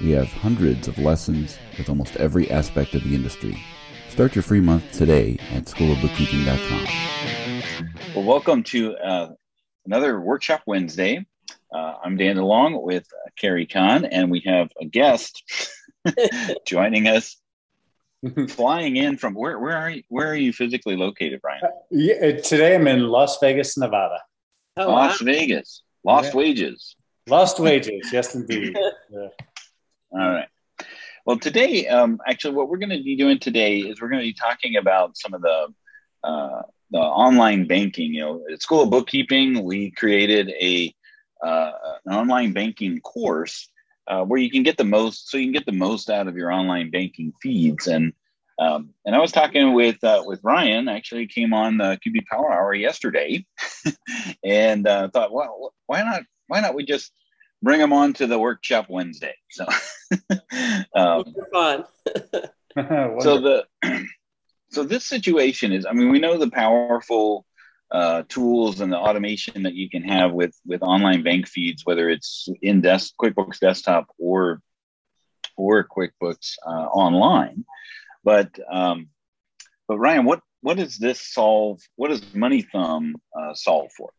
We have hundreds of lessons with almost every aspect of the industry. Start your free month today at schoolofbookkeeping.com. Well, welcome to uh, another Workshop Wednesday. Uh, I'm Dan DeLong with uh, Carrie Kahn, and we have a guest joining us, flying in from where? Where are you? Where are you physically located, Brian? Yeah, today I'm in Las Vegas, Nevada. Oh, Las wow. Vegas, lost yeah. wages. Lost wages, yes, indeed. Yeah. All right. Well, today, um, actually, what we're going to be doing today is we're going to be talking about some of the uh, the online banking. You know, at School of Bookkeeping, we created a uh, an online banking course uh, where you can get the most, so you can get the most out of your online banking feeds. And um, and I was talking with uh, with Ryan. Actually, came on the QB Power Hour yesterday, and uh, thought, well, why not? Why not we just bring them on to the workshop Wednesday? So, um, fun. so the so this situation is, I mean, we know the powerful uh, tools and the automation that you can have with with online bank feeds, whether it's in desk QuickBooks Desktop or or QuickBooks uh, Online. But um, but Ryan, what what does this solve? What does MoneyThumb uh, solve for?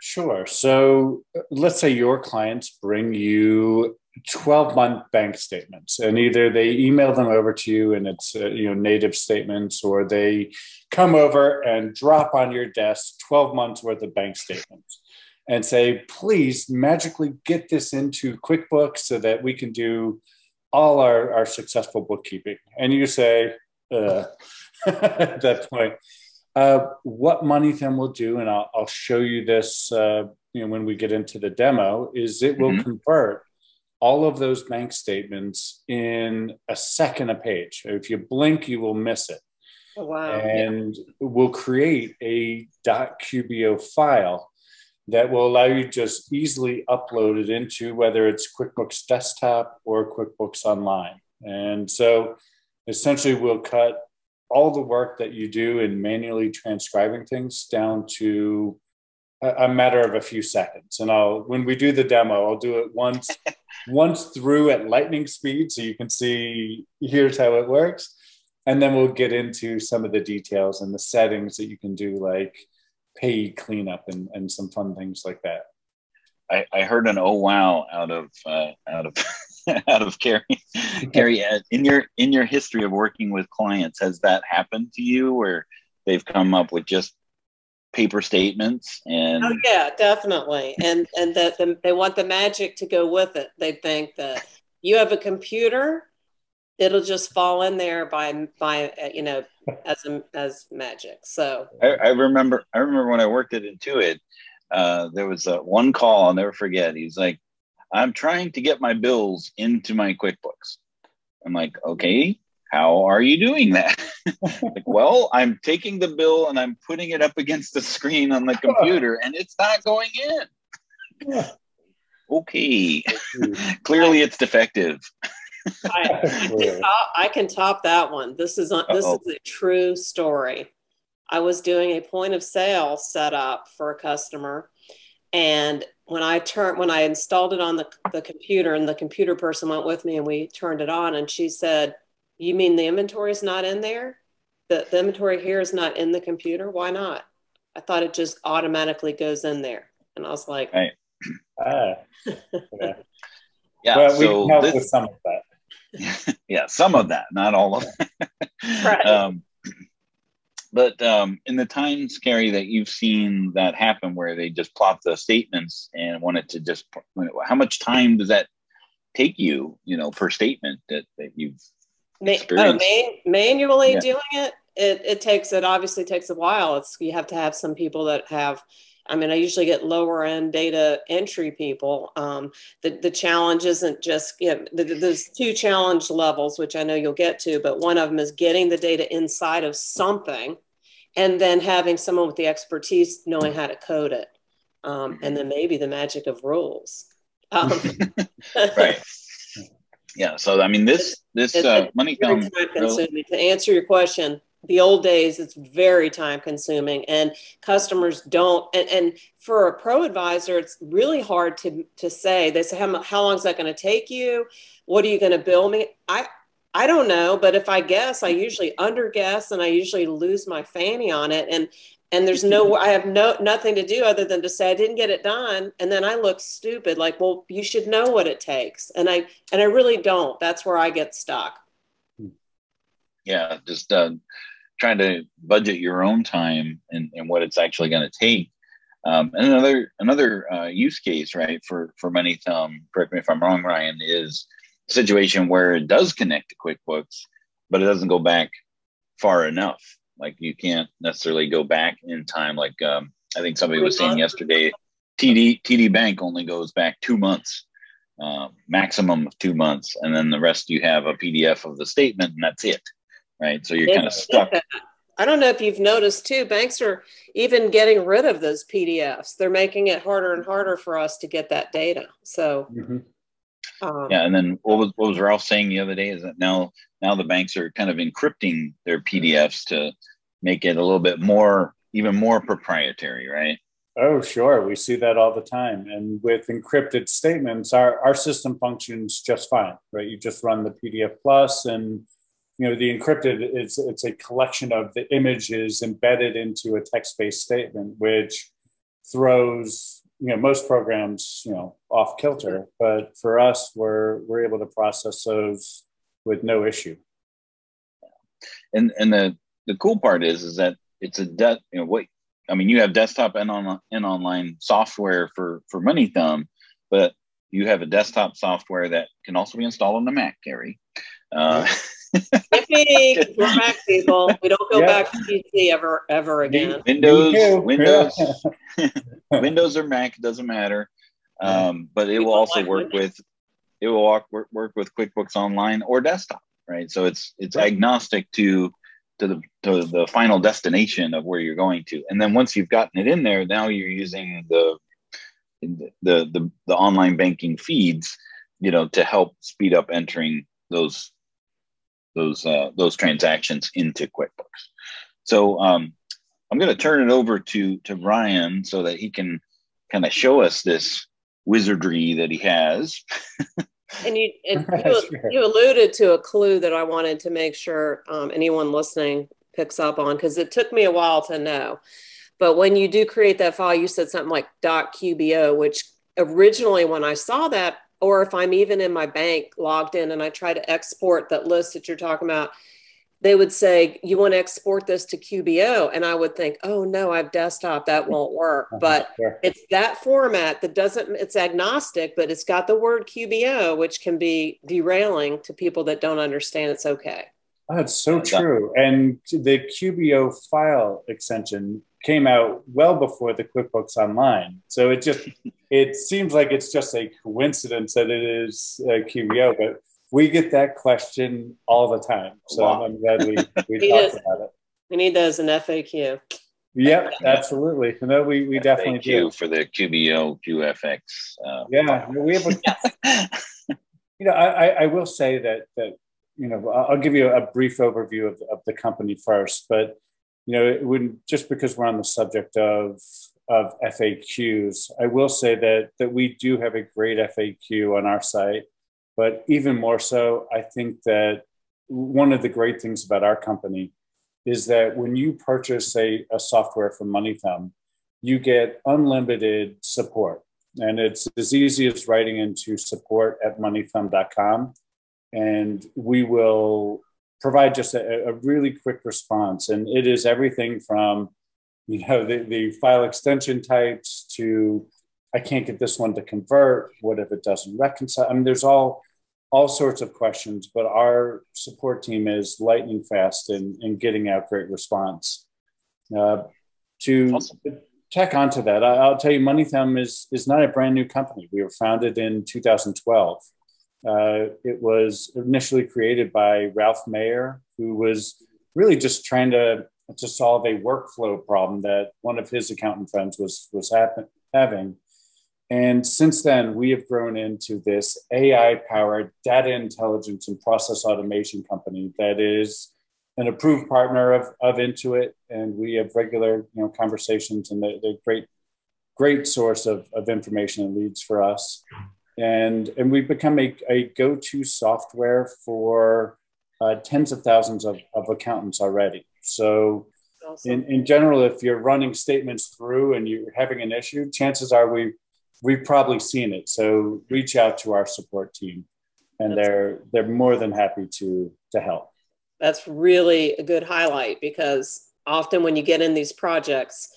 Sure. So let's say your clients bring you 12 month bank statements and either they email them over to you and it's uh, you know native statements or they come over and drop on your desk 12 months worth of bank statements and say please magically get this into quickbooks so that we can do all our, our successful bookkeeping and you say uh, at that point uh, what MoneyThumb will do and I'll, I'll show you this uh, you know when we get into the demo is it will mm-hmm. convert all of those bank statements in a second a page. If you blink, you will miss it. Oh, wow. And yeah. we'll create a .qbo file that will allow you just easily upload it into whether it's QuickBooks Desktop or QuickBooks Online. And so essentially we'll cut all the work that you do in manually transcribing things down to a matter of a few seconds. And I'll when we do the demo, I'll do it once once through at lightning speed so you can see here's how it works. And then we'll get into some of the details and the settings that you can do like payee cleanup and, and some fun things like that. I, I heard an oh wow out of uh, out of out of Carrie. Carrie, uh, in your in your history of working with clients, has that happened to you where they've come up with just paper statements and oh yeah definitely. And and that the, they want the magic to go with it. They think that you have a computer it'll just fall in there by by uh, you know as a, as magic. So I, I, remember i remember when i worked at intuit uh, there was a one call i'll never forget. He's like i'm trying to get my bills into my quickbooks i'm like okay how are you doing that? like, well, I'm taking the bill and I'm putting it up against the screen on the computer and it's not going in. okay. Clearly it's defective. I, I, can top, I, can top, that one. This is on, this is a true story. I was doing a point of sale setup for a customer, and when I turned when I installed it on the, the computer, and the computer person went with me, and we turned it on, and she said, you mean the inventory is not in there? The, the inventory here is not in the computer? Why not? I thought it just automatically goes in there. And I was like, right. ah, yeah. yeah well, we can help this, with some of that. yeah, some of that, not all of it. right. Um, but um, in the times, Carrie, that you've seen that happen where they just plop the statements and want it to just, how much time does that take you, you know, per statement that, that you've Ma- oh, man- manually yeah. doing it, it, it takes it obviously takes a while. It's you have to have some people that have I mean, I usually get lower end data entry people. Um, the, the challenge isn't just, you know, there's two challenge levels, which I know you'll get to, but one of them is getting the data inside of something and then having someone with the expertise knowing how to code it. Um, and then maybe the magic of rules. Um, right. Yeah. So, I mean, this, this uh, money time consuming. To answer your question, the old days it's very time consuming and customers don't and, and for a pro advisor it's really hard to to say they say how, how long is that going to take you? What are you going to bill me? I i don't know but if i guess i usually under guess and i usually lose my fanny on it and and there's no i have no nothing to do other than to say i didn't get it done and then i look stupid like well you should know what it takes and i and i really don't that's where i get stuck. Yeah just uh, trying to budget your own time and, and what it's actually going to take. Um, and another another uh, use case, right, for for many MoneyThumb, correct me if I'm wrong, Ryan, is a situation where it does connect to QuickBooks, but it doesn't go back far enough. Like you can't necessarily go back in time. Like um, I think somebody was saying yesterday, TD TD Bank only goes back two months, uh, maximum of two months, and then the rest you have a PDF of the statement, and that's it right? So you're kind of stuck. I don't know if you've noticed too, banks are even getting rid of those PDFs. They're making it harder and harder for us to get that data. So, mm-hmm. um, yeah. And then what was, what was Ralph saying the other day is that now, now the banks are kind of encrypting their PDFs to make it a little bit more, even more proprietary, right? Oh, sure. We see that all the time. And with encrypted statements, our, our system functions just fine, right? You just run the PDF plus and you know the encrypted it's it's a collection of the images embedded into a text-based statement which throws you know most programs you know off kilter. But for us we're we're able to process those with no issue. And and the the cool part is is that it's a de- you know what i mean you have desktop and on and online software for for MoneyThumb but you have a desktop software that can also be installed on the mac Carrie. Uh, Yippee! We're back, people. We don't go back to PC ever, ever again. Windows, Windows, Windows or Mac doesn't matter. Um, but it will also work with it will work, work, work with QuickBooks Online or desktop, right? So it's it's right. agnostic to to the to the final destination of where you're going to. And then once you've gotten it in there, now you're using the the the, the online banking feeds, you know, to help speed up entering those those uh, those transactions into QuickBooks. So um, I'm going to turn it over to to Ryan so that he can kind of show us this wizardry that he has. and you, and you, you, alluded to a clue that I wanted to make sure um, anyone listening picks up on because it took me a while to know. But when you do create that file, you said something like .qbo, which originally when I saw that, or if I'm even in my bank logged in and I try to export that list that you're talking about, they would say, You want to export this to QBO? And I would think, Oh, no, I have desktop. That won't work. Uh-huh, but sure. it's that format that doesn't, it's agnostic, but it's got the word QBO, which can be derailing to people that don't understand it's okay. That's so true. And the QBO file extension came out well before the QuickBooks Online. So it just it seems like it's just a coincidence that it is uh, QBO, but we get that question all the time. So wow. I'm glad we, we talked about it. We need those in FAQ. Yep, absolutely. No, we, we definitely do. For the QBO QFX. Uh, yeah, we have a, you know, I, I will say that, that, you know, I'll give you a brief overview of, of the company first, but you know, it wouldn't just because we're on the subject of of FAQs, I will say that that we do have a great FAQ on our site, but even more so, I think that one of the great things about our company is that when you purchase a, a software from MoneyThumb, you get unlimited support. And it's as easy as writing into support at moneythumb.com. And we will provide just a, a, really quick response. And it is everything from, you know, the, the file extension types to, I can't get this one to convert. What if it doesn't reconcile? I mean, there's all, all sorts of questions, but our support team is lightning fast in, in getting out great response. Uh, to, awesome. tack onto that, I'll tell you, MoneyThumb is is not a brand new company. We were founded in 2012. Uh, it was initially created by Ralph Mayer, who was really just trying to to solve a workflow problem that one of his accountant friends was was happen, having. And since then, we have grown into this AI powered data intelligence and process automation company that is an approved partner of, of Intuit. And we have regular you know, conversations, and they're, they're great, great source of, of information and leads for us. And, and we've become a, a go to software for uh, tens of thousands of, of accountants already. So, awesome. in, in general, if you're running statements through and you're having an issue, chances are we we've probably seen it. So reach out to our support team, and That's they're awesome. they're more than happy to to help. That's really a good highlight because often when you get in these projects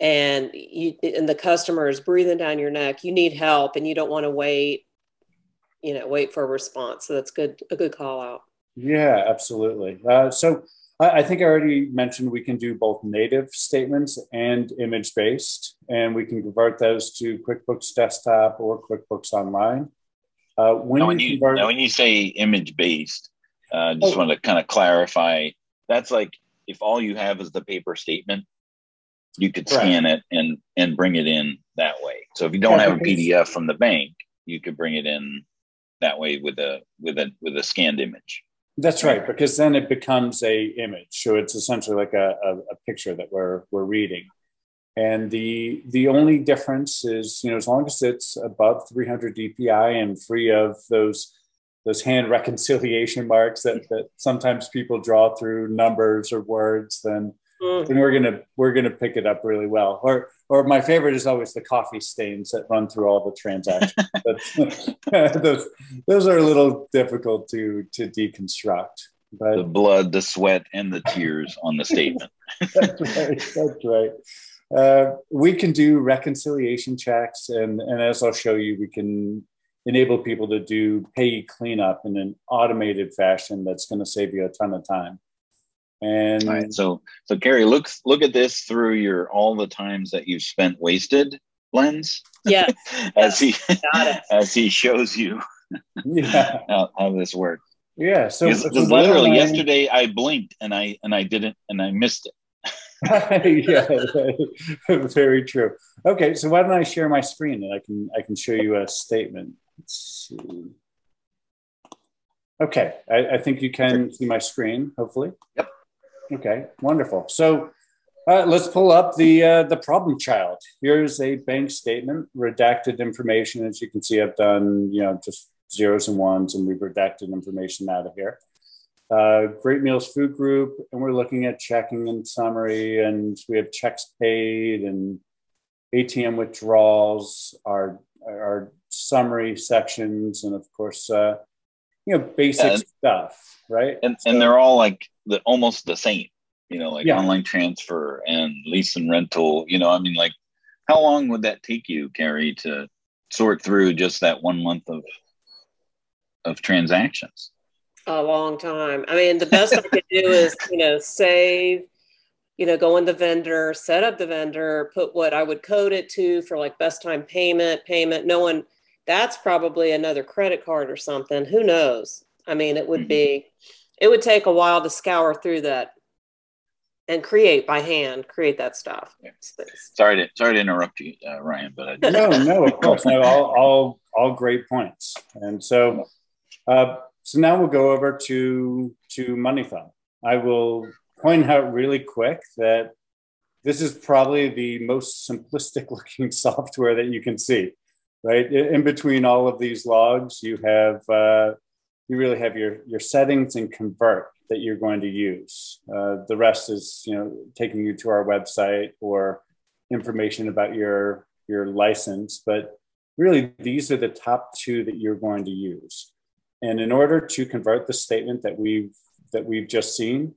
and you and the customer is breathing down your neck, you need help and you don't want to wait, you know, wait for a response. So that's good a good call out. Yeah, absolutely. Uh, so I think I already mentioned we can do both native statements and image based, and we can convert those to QuickBooks Desktop or QuickBooks Online. Uh, when, now, when, you, convert... now, when you say image based, I uh, just oh. want to kind of clarify that's like if all you have is the paper statement, you could scan right. it and and bring it in that way. So if you don't have a PDF from the bank, you could bring it in that way with a with a with a scanned image. That's right, because then it becomes a image. So it's essentially like a, a, a, picture that we're we're reading. And the the only difference is, you know, as long as it's above 300 DPI and free of those those hand reconciliation marks that, that sometimes people draw through numbers or words, then. Then we're gonna we're gonna pick it up really well. Or or my favorite is always the coffee stains that run through all the transactions. those those are a little difficult to to deconstruct. But the blood, the sweat, and the tears on the statement. that's right. That's right. Uh, we can do reconciliation checks, and, and as I'll show you, we can enable people to do payee cleanup in an automated fashion that's going to save you a ton of time. And all right, so so Carrie, look look at this through your all the times that you've spent wasted lens. Yeah. as he as he shows you yeah. how, how this works. Yeah. So, because, because literally I, yesterday I blinked and I and I didn't and I missed it. yeah, very true. Okay, so why don't I share my screen and I can I can show you a statement. Let's see. Okay, I, I think you can see my screen, hopefully. Yep. Okay, wonderful. So uh, let's pull up the uh, the problem child. Here's a bank statement, redacted information. As you can see, I've done you know just zeros and ones, and we've redacted information out of here. Uh, Great Meals Food Group, and we're looking at checking and summary, and we have checks paid and ATM withdrawals, our our summary sections, and of course, uh, you know, basic stuff, right? And so, and they're all like the almost the same, you know, like yeah. online transfer and lease and rental. You know, I mean, like, how long would that take you, Carrie, to sort through just that one month of of transactions? A long time. I mean, the best I could do is, you know, save, you know, go in the vendor, set up the vendor, put what I would code it to for like best time payment, payment. No one, that's probably another credit card or something. Who knows? I mean, it would mm-hmm. be, it would take a while to scour through that and create by hand, create that stuff. Yeah. Sorry to sorry to interrupt you, uh, Ryan, but I no, no, of course, no, all, all all great points. And so, uh, so now we'll go over to to MoneyThumb. I will point out really quick that this is probably the most simplistic looking software that you can see. Right in between all of these logs, you have uh, you really have your your settings and convert that you're going to use. Uh, the rest is you know taking you to our website or information about your your license, but really these are the top two that you're going to use. And in order to convert the statement that we've that we've just seen,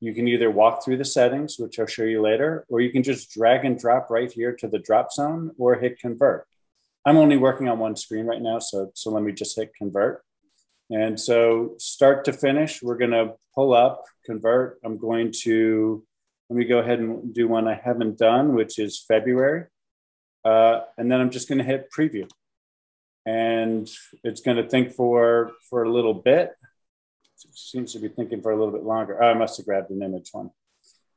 you can either walk through the settings, which I'll show you later, or you can just drag and drop right here to the drop zone or hit convert. I'm only working on one screen right now, so, so let me just hit convert. And so start to finish, we're going to pull up, convert. I'm going to Let me go ahead and do one I haven't done, which is February. Uh, and then I'm just going to hit preview. And it's going to think for, for a little bit. It seems to be thinking for a little bit longer. Oh, I must have grabbed an image one.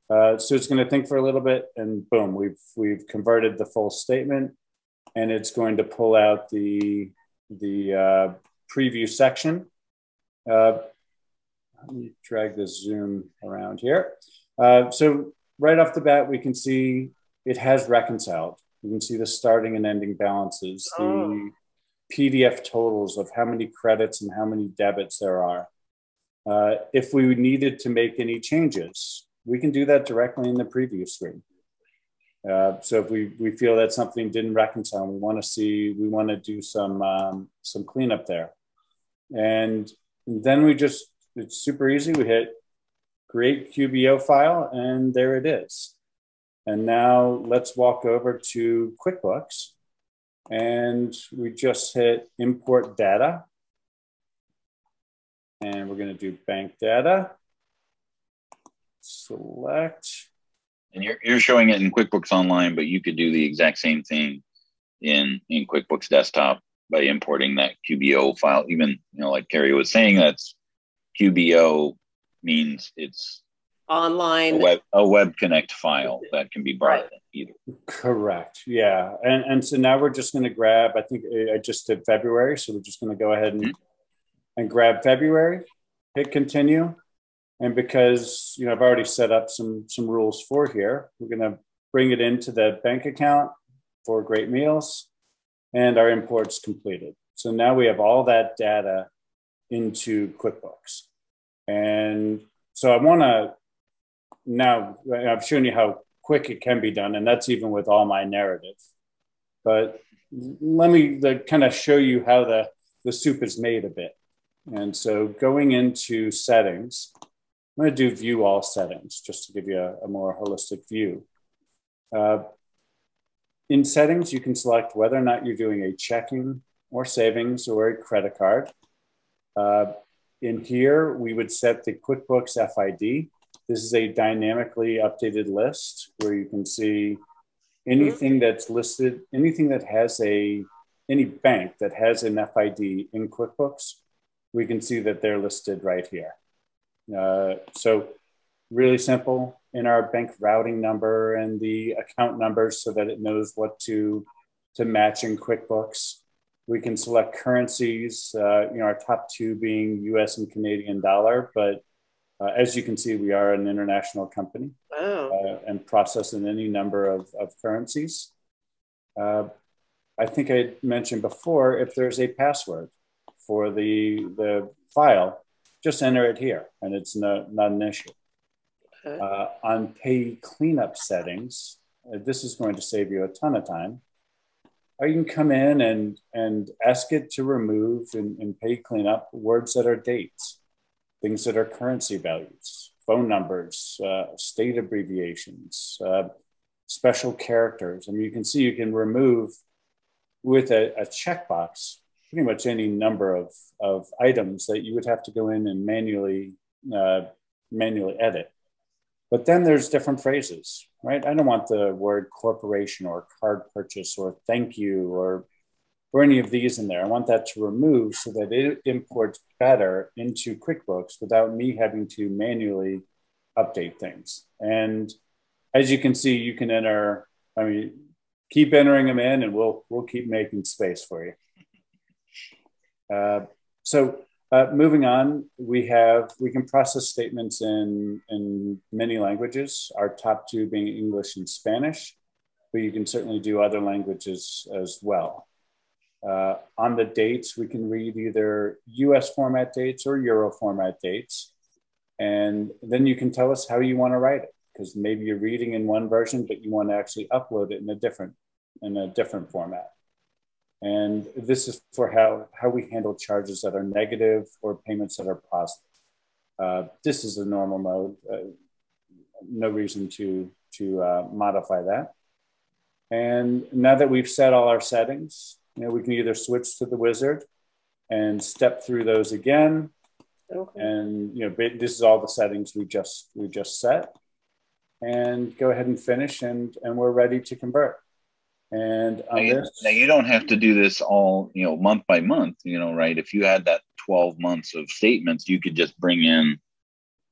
Uh, so it's going to think for a little bit, and boom, we've we've converted the full statement, and it's going to pull out the the uh, preview section. Uh, let me drag the zoom around here. Uh, so right off the bat, we can see it has reconciled. You can see the starting and ending balances, oh. the PDF totals of how many credits and how many debits there are. Uh, if we needed to make any changes, we can do that directly in the preview screen. Uh, so if we, we feel that something didn't reconcile, we want to see, we want to do some um, some cleanup there, and then we just it's super easy. We hit create QBO file, and there it is. And now let's walk over to QuickBooks, and we just hit import data, and we're going to do bank data. Select and you're, you're showing it in QuickBooks Online, but you could do the exact same thing in, in QuickBooks Desktop by importing that QBO file. Even, you know, like Carrie was saying, that's QBO means it's online a web, a web connect file that can be brought right. either. Correct. Yeah. And, and so now we're just going to grab, I think I just did February. So we're just going to go ahead and, mm-hmm. and grab February, hit continue. And because you know I've already set up some some rules for here, we're going to bring it into the bank account for great meals, and our imports completed. So now we have all that data into QuickBooks, and so I want to now I've shown you how quick it can be done, and that's even with all my narrative. But let me the, kind of show you how the the soup is made a bit. And so going into settings, I'm going to do view all settings just to give you a, a more holistic view. Uh, in settings, you can select whether or not you're doing a checking or savings or a credit card. Uh, in here, we would set the QuickBooks FID. This is a dynamically updated list where you can see anything that's listed, anything that has a, any bank that has an FID in QuickBooks, we can see that they're listed right here. Uh, so really simple in our bank routing number and the account numbers so that it knows what to to match in QuickBooks. We can select currencies, uh, you know, our top two being US and Canadian dollar, but uh, as you can see, we are an international company wow. Uh, and process in any number of, of currencies. Uh, I think I mentioned before, if there's a password for the, the file, just enter it here and it's no, not an issue. Okay. Uh, on payee cleanup settings, uh, this is going to save you a ton of time. Or you can come in and, and ask it to remove in, in payee cleanup words that are dates, things that are currency values, phone numbers, uh, state abbreviations, uh, special characters. I mean, you can see you can remove with a, a checkbox pretty much any number of, of items that you would have to go in and manually uh, manually edit. But then there's different phrases, right? I don't want the word corporation or card purchase or thank you or or any of these in there. I want that to remove so that it imports better into QuickBooks without me having to manually update things. And as you can see, you can enter, I mean, keep entering them in and we'll we'll keep making space for you. Uh, so uh, moving on, we have we can process statements in in many languages. Our top two being English and Spanish, but you can certainly do other languages as well. Uh, on the dates, we can read either US format dates or Euro format dates. And then you can tell us how you want to write it, because maybe you're reading in one version, but you want to actually upload it in a different in a different format. And this is for how, how we handle charges that are negative or payments that are positive. Uh, this is a normal mode. Uh, no reason to, to uh, modify that. And now that we've set all our settings, you know, we can either switch to the wizard and step through those again. Okay. And you know, this is all the settings we just we just set. and go ahead and finish, and and we're ready to convert. And now you, now you don't have to do this all, you know, month by month, you know, right? If you had that 12 months of statements, you could just bring in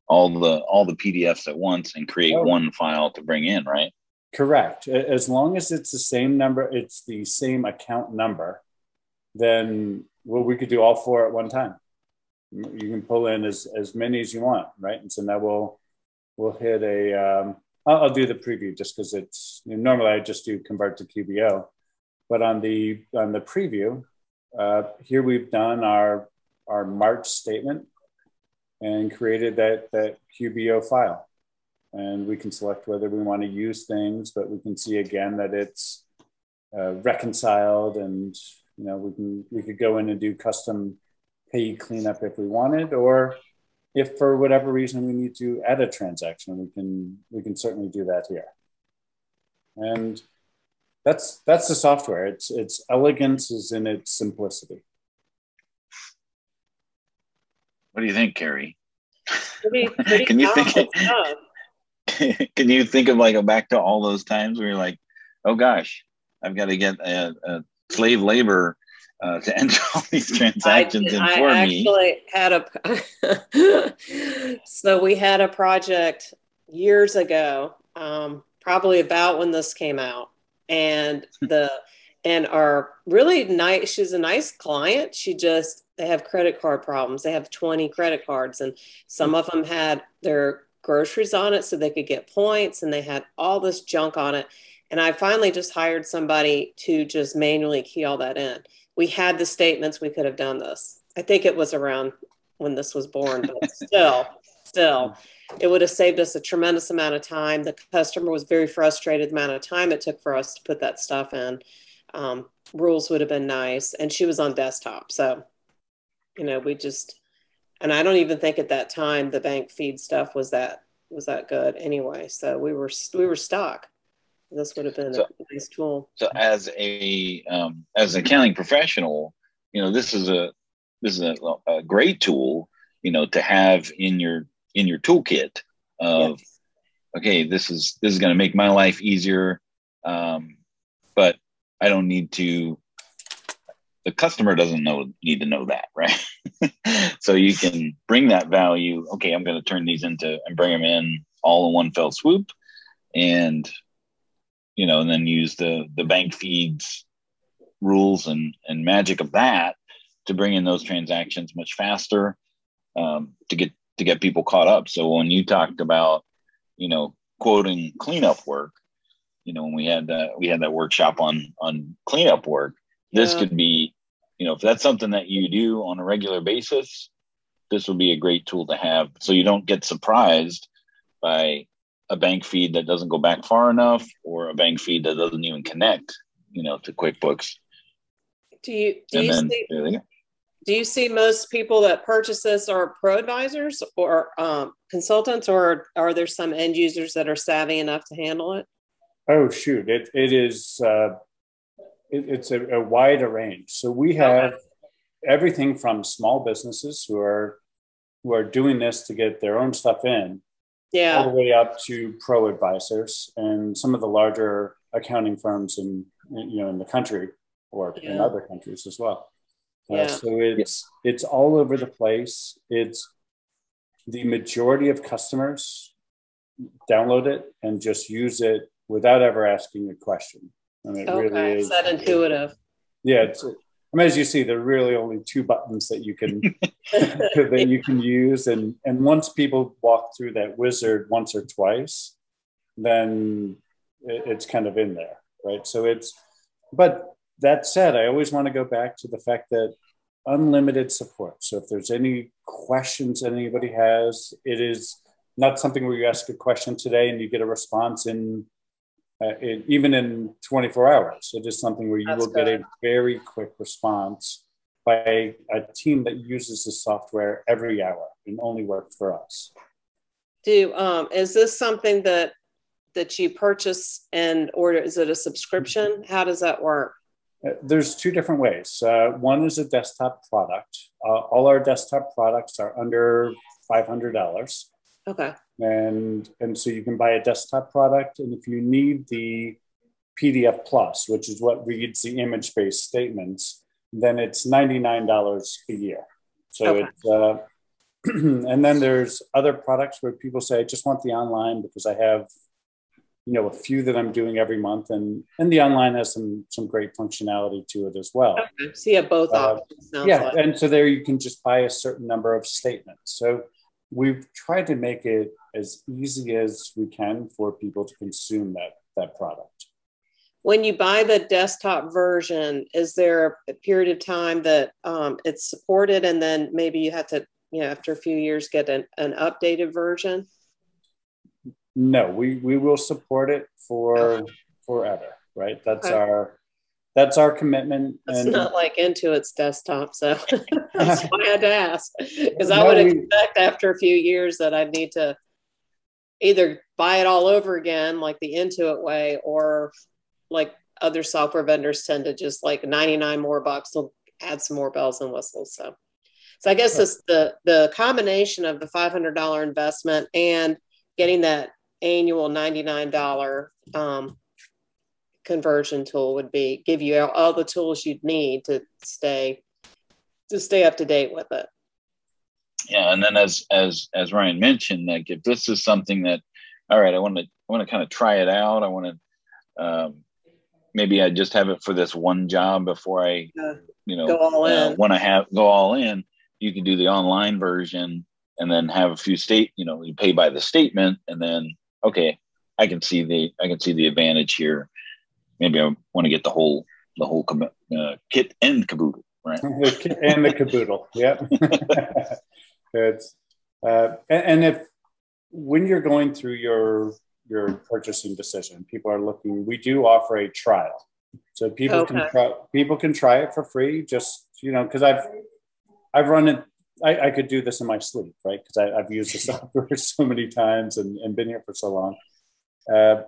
all the all the PDFs at once and create oh. one file to bring in, right? Correct. As long as it's the same number, it's the same account number, then well, we could do all four at one time. You can pull in as, as many as you want, right? And so now we'll we'll hit a. Um, I'll, I'll do the preview just because it's you know, normally I just do convert to QBO, but on the on the preview, uh, here we've done our our March statement and created that that QBO file, and we can select whether we want to use things, but we can see again that it's uh, reconciled, and you know we can we could go in and do custom payee cleanup if we wanted, or if for whatever reason we need to add a transaction, we can we can certainly do that here. And that's that's the software. It's its elegance is in its simplicity. What do you think, Carrie? Pretty, pretty can you think? can you think of like a back to all those times where you're like, oh gosh, I've got to get a, a slave labor uh, to enter all these transactions I, in for I actually had a so we had a project years ago, um, probably about when this came out, and the and our really nice. She's a nice client. She just they have credit card problems. They have twenty credit cards, and some of them had their groceries on it so they could get points, and they had all this junk on it. And I finally just hired somebody to just manually key all that in we had the statements we could have done this. I think it was around when this was born but still still it would have saved us a tremendous amount of time. The customer was very frustrated the amount of time it took for us to put that stuff in. Um, rules would have been nice and she was on desktop so you know we just and i don't even think at that time the bank feed stuff was that was that good anyway. So we were we were stuck this would have been so, a nice tool. So as a um, as an accounting professional, you know, this is a this is a, a great tool, you know, to have in your in your toolkit of yes. okay, this is this is going to make my life easier, um, but I don't need to. The customer doesn't know need to know that, right? so you can bring that value. Okay, I'm going to turn these into and bring them in all in one fell swoop, and you know, and then use the the bank feeds rules and and magic of that to bring in those transactions much faster um, to get to get people caught up. So when you talked about, you know, quoting cleanup work, you know, when we had that we had that workshop on on cleanup work, this yeah. could be, you know, if that's something that you do on a regular basis, this would be a great tool to have so you don't get surprised by a bank feed that doesn't go back far enough or a bank feed that doesn't even connect, you know, to QuickBooks. Do you do you then, see do you see most people that purchase this are pro advisors or um, consultants, or are there some end users that are savvy enough to handle it? Oh shoot, it it is uh, it, it's a, a wide range. So we have okay. everything from small businesses who are who are doing this to get their own stuff in yeah. all the way up to pro advisors and some of the larger accounting firms in you know in the country or yeah. in other countries as well. Uh, yeah. so it's it's all over the place. It's the majority of customers download it and just use it without ever asking a question. I mean, it okay. really is that intuitive. Yeah, it's I mean, as you see, there are really only two buttons that you can that you can use, and and once people walk through that wizard once or twice, then it, it's kind of in there, right? So it's, but that said, I always want to go back to the fact that unlimited support. So if there's any questions anybody has, it is not something where you ask a question today and you get a response in uh, it, even in 24 hours. It is something where you That's will good. get a very quick response by a team that uses the software every hour and only works for us. Do um, is this something that that you purchase and order? Is it a subscription? How does that work? Uh, there's two different ways. Uh, one is a desktop product. Uh, all our desktop products are under $500. Okay. And and so you can buy a desktop product, and if you need the PDF Plus, which is what reads the image-based statements, then it's ninety nine dollars a year. So okay. it's uh, and then there's other products where people say, I just want the online because I have, you know, a few that I'm doing every month, and and the online has some some great functionality to it as well. Okay. So you have both uh, options. Yeah, like. and so there you can just buy a certain number of statements. So we've tried to make it as easy as we can for people to consume that that product. When you buy the desktop version, is there a period of time that um, it's supported, and then maybe you have to you know, after a few years get an, an updated version? No, we, we will support it for forever, right? That's okay. our that's our commitment. It's and not like Intuit's desktop, so that's why I had to ask. Because no, I would expect after a few years that I'd need to either buy it all over again, like the Intuit way, or like other software vendors tend to just like 99 more bucks will add some more bells and whistles. So so I guess this, the the combination of the five hundred dollar investment and getting that annual ninety nine dollar um, conversion tool would be give you all, the tools you'd need to stay to stay up to date with it. Yeah, and then as as as Ryan mentioned, like if this is something that, all right, I want to I want to kind of try it out. I want to um, maybe I just have it for this one job before I, uh, you know, uh, want to have go all in you can do the online version and then have a few state you know you pay by the statement and then okay i can see the i can see the advantage here maybe i want to get the whole the whole uh, kit and caboodle right and the caboodle yeah it's uh, and, and if when you're going through your your purchasing decision people are looking we do offer a trial so people okay. can try people can try it for free just you know because i've I've run it. I, I, could do this in my sleep, right? Because I've used the software so many times and, and been here for so long. Uh,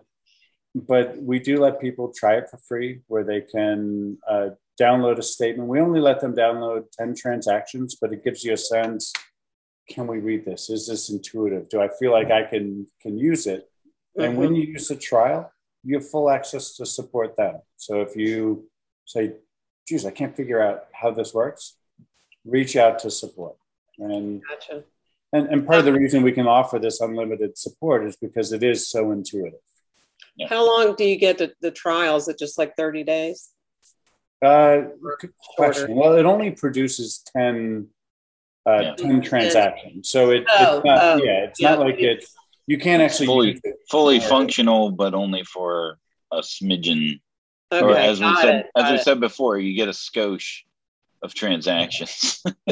but we do let people try it for free, where they can uh, download a statement. We only let them download ten transactions, but it gives you a sense. Can we read this? Is this intuitive? Do I feel like I can can use it? And mm-hmm. when you use a trial, you have full access to support them. So if you say, geez, I can't figure out how this works, reach out to support. And, gotcha. and, and part of the reason we can offer this unlimited support is because it is so intuitive. Yeah. How long do you get the, the trial? Is it just like 30 days? Uh, good question. Well, it only produces 10, uh, yeah. 10 transactions. So it, oh, it's not, oh, yeah, it's yeah. not like it, you can't actually fully, fully functional, but only for a smidgen. Okay, or as we said, it, as we it. said before, you get a skosh of transactions.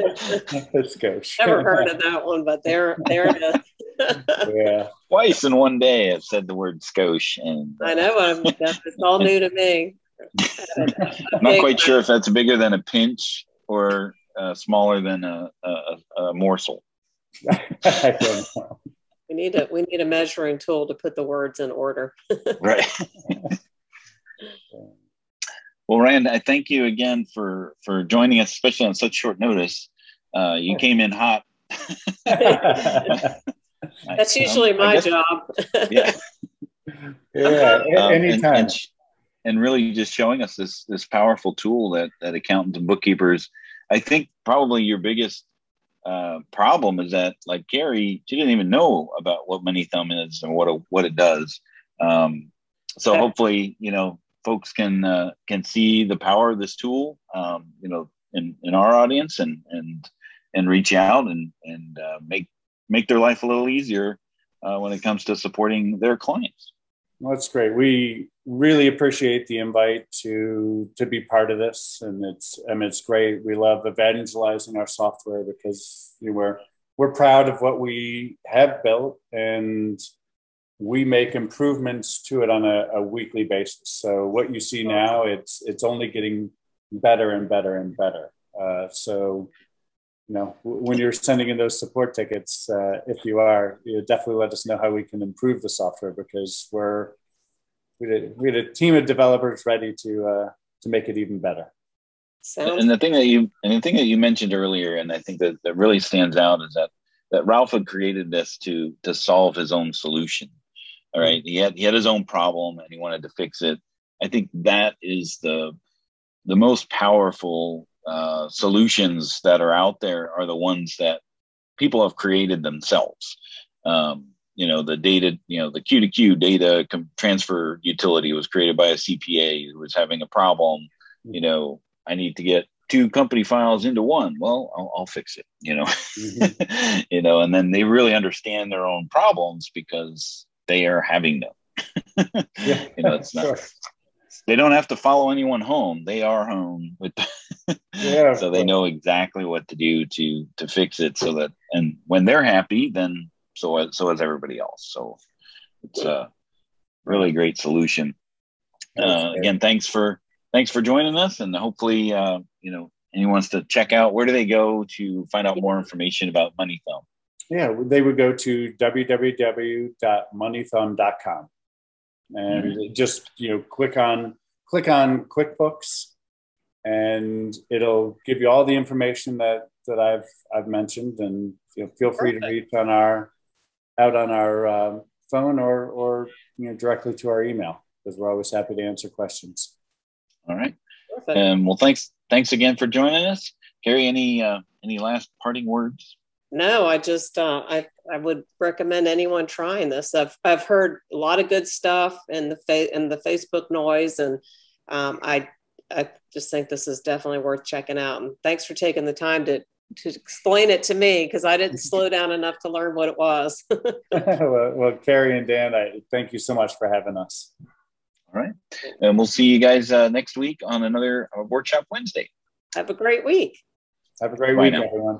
Let's go. Never heard of that one, but there, there it is. Yeah. Twice in one day, I've said the word skosh, and uh, I know I'm, it's all new to me. I'm not quite sure if that's bigger than a pinch or uh, smaller than a, a, a morsel. I don't know. We need a we need a measuring tool to put the words in order. right. Well, Ryan, I thank you again for for joining us, especially on such short notice. Uh, you came in hot. That's usually my guess, job. yeah. Yeah. Um, anytime. And, and, and, really just showing us this this powerful tool that that accountants and bookkeepers. I think probably your biggest uh, problem is that, like Carrie, she didn't even know about what MoneyThumb is and what a, what it does. Um, so hopefully, you know, folks can uh, can see the power of this tool, um, you know, in, in our audience and and and reach out and and uh, make make their life a little easier uh, when it comes to supporting their clients. That's great. We really appreciate the invite to to be part of this, and it's and it's great. We love evangelizing our software because you know, we're we're proud of what we have built and we make improvements to it on a, a, weekly basis. So what you see now, it's it's only getting better and better and better. Uh, so you know when you're sending in those support tickets, uh, if you are, you definitely let us know how we can improve the software because we're we had, a, we had a team of developers ready to uh, to make it even better. and the thing that you and the thing that you mentioned earlier, and I think that, that really stands out is that that Ralph had created this to to solve his own solution. All right, he had he had his own problem and he wanted to fix it. I think that is the the most powerful uh, solutions that are out there are the ones that people have created themselves. Um, you know, the data, you know, the Q to Q data transfer utility was created by a CPA who was having a problem. You know, I need to get two company files into one. Well, I'll, I'll fix it. You know, mm-hmm. you know, and then they really understand their own problems because they are having them. yeah. you know, it's not. Sure. They don't have to follow anyone home. They are home with, yeah, so they know exactly what to do to to fix it. So that and when they're happy, then so so is everybody else. So it's a really great solution. Uh, again, thanks for thanks for joining us, and hopefully, uh, you know, anyone wants to check out. Where do they go to find out more information about MoneyThumb? Yeah, they would go to www.moneythumb.com and mm-hmm. just you know click on click on QuickBooks, and it'll give you all the information that that I've I've mentioned, and you know, feel free Perfect. to reach on our out on our um, phone or or you know directly to our email because we're always happy to answer questions. All right. Perfect. Um, well, thanks thanks again for joining us, Carrie. Any uh, any last parting words? No, I just uh, I I would recommend anyone trying this. I've I've heard a lot of good stuff in the fa- in the Facebook noise, and um, I I just think this is definitely worth checking out. And thanks for taking the time to to explain it to me because I didn't slow down enough to learn what it was. well, well, Carrie and Dan, I thank you so much for having us. All right. And we'll see you guys uh, next week on another uh, Workshop Wednesday. Have a great week. Have a great Bye week, now. everyone.